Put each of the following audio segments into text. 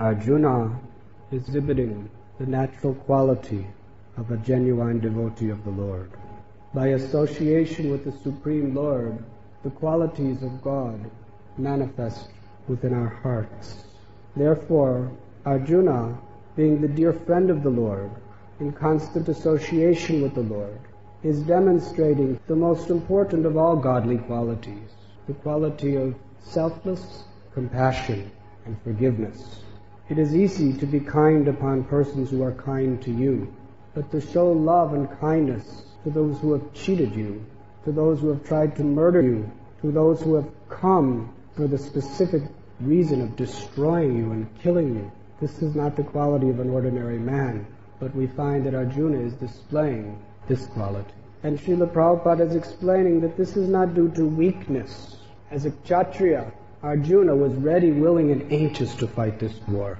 Arjuna exhibiting the natural quality of a genuine devotee of the Lord. By association with the Supreme Lord, the qualities of God manifest within our hearts. Therefore, Arjuna, being the dear friend of the Lord, in constant association with the Lord, is demonstrating the most important of all godly qualities, the quality of selfless compassion and forgiveness. It is easy to be kind upon persons who are kind to you, but to show love and kindness to those who have cheated you, to those who have tried to murder you, to those who have come for the specific reason of destroying you and killing you. This is not the quality of an ordinary man, but we find that Arjuna is displaying this quality. And Srila Prabhupada is explaining that this is not due to weakness. As a Kshatriya, Arjuna was ready, willing, and anxious to fight this war.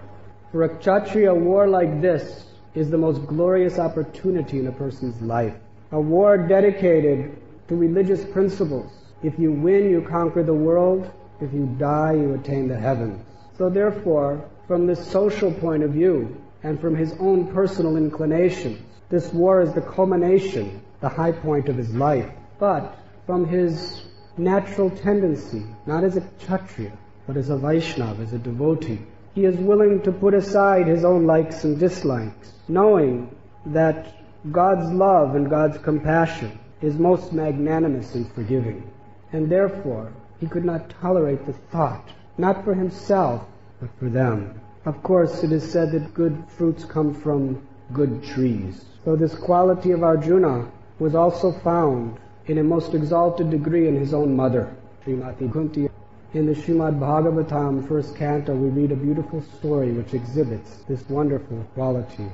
For a Kshatriya, war like this is the most glorious opportunity in a person's life. A war dedicated to religious principles. If you win, you conquer the world. If you die, you attain the heavens. So therefore, from this social point of view, and from his own personal inclinations, this war is the culmination, the high point of his life. But from his natural tendency, not as a Kshatriya, but as a Vaishnava, as a devotee, he is willing to put aside his own likes and dislikes, knowing that God's love and God's compassion is most magnanimous and forgiving. And therefore, he could not tolerate the thought, not for himself, but for them. Of course, it is said that good fruits come from good trees. So this quality of Arjuna was also found in a most exalted degree in his own mother, Srimati Kunti. In the Srimad Bhagavatam, first canto, we read a beautiful story which exhibits this wonderful quality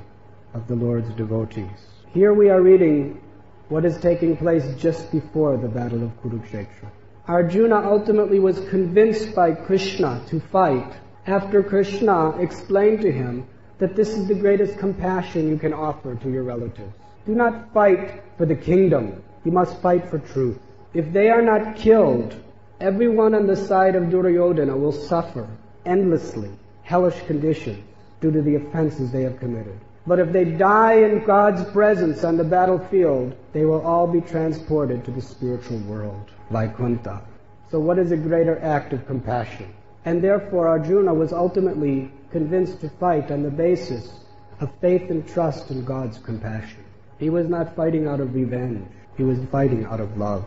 of the Lord's devotees. Here we are reading what is taking place just before the Battle of Kurukshetra. Arjuna ultimately was convinced by Krishna to fight after Krishna explained to him that this is the greatest compassion you can offer to your relatives. Do not fight for the kingdom. You must fight for truth. If they are not killed, everyone on the side of Duryodhana will suffer endlessly, hellish conditions due to the offenses they have committed. But if they die in God's presence on the battlefield, they will all be transported to the spiritual world, Vaikuntha. So what is a greater act of compassion? And therefore Arjuna was ultimately convinced to fight on the basis of faith and trust in God's compassion. He was not fighting out of revenge. He was fighting out of love.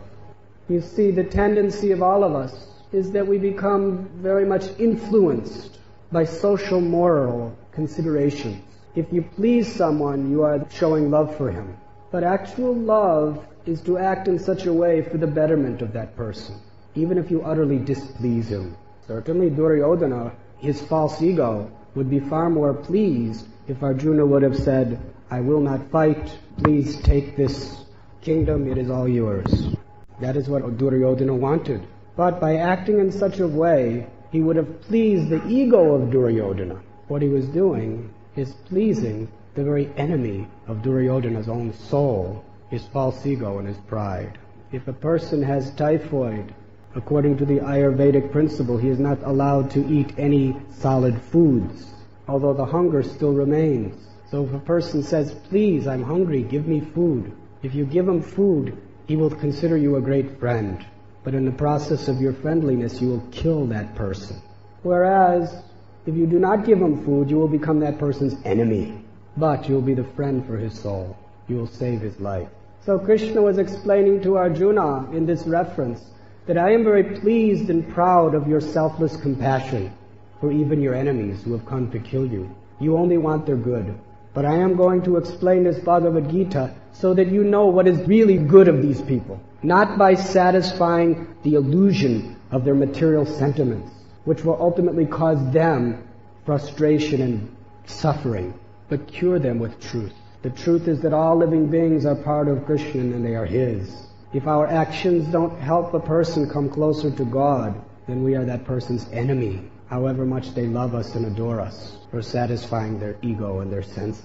You see, the tendency of all of us is that we become very much influenced by social moral considerations. If you please someone, you are showing love for him. But actual love is to act in such a way for the betterment of that person, even if you utterly displease him. Certainly Duryodhana, his false ego, would be far more pleased if Arjuna would have said, I will not fight, please take this kingdom, it is all yours. That is what Duryodhana wanted. But by acting in such a way, he would have pleased the ego of Duryodhana. What he was doing is pleasing the very enemy of Duryodhana's own soul, his false ego and his pride. If a person has typhoid, according to the Ayurvedic principle, he is not allowed to eat any solid foods, although the hunger still remains. So if a person says, please, I'm hungry, give me food, if you give him food, he will consider you a great friend. But in the process of your friendliness, you will kill that person. Whereas, if you do not give him food, you will become that person's enemy. But you will be the friend for his soul. You will save his life. So Krishna was explaining to Arjuna in this reference that I am very pleased and proud of your selfless compassion for even your enemies who have come to kill you. You only want their good. But I am going to explain this Bhagavad Gita so that you know what is really good of these people. Not by satisfying the illusion of their material sentiments, which will ultimately cause them frustration and suffering, but cure them with truth. The truth is that all living beings are part of Krishna and they are His. If our actions don't help a person come closer to God, then we are that person's enemy, however much they love us and adore us for satisfying their ego and their senses.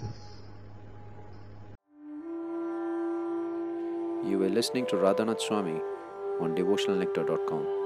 You were listening to Radhanath Swami on devotionalnectar.com.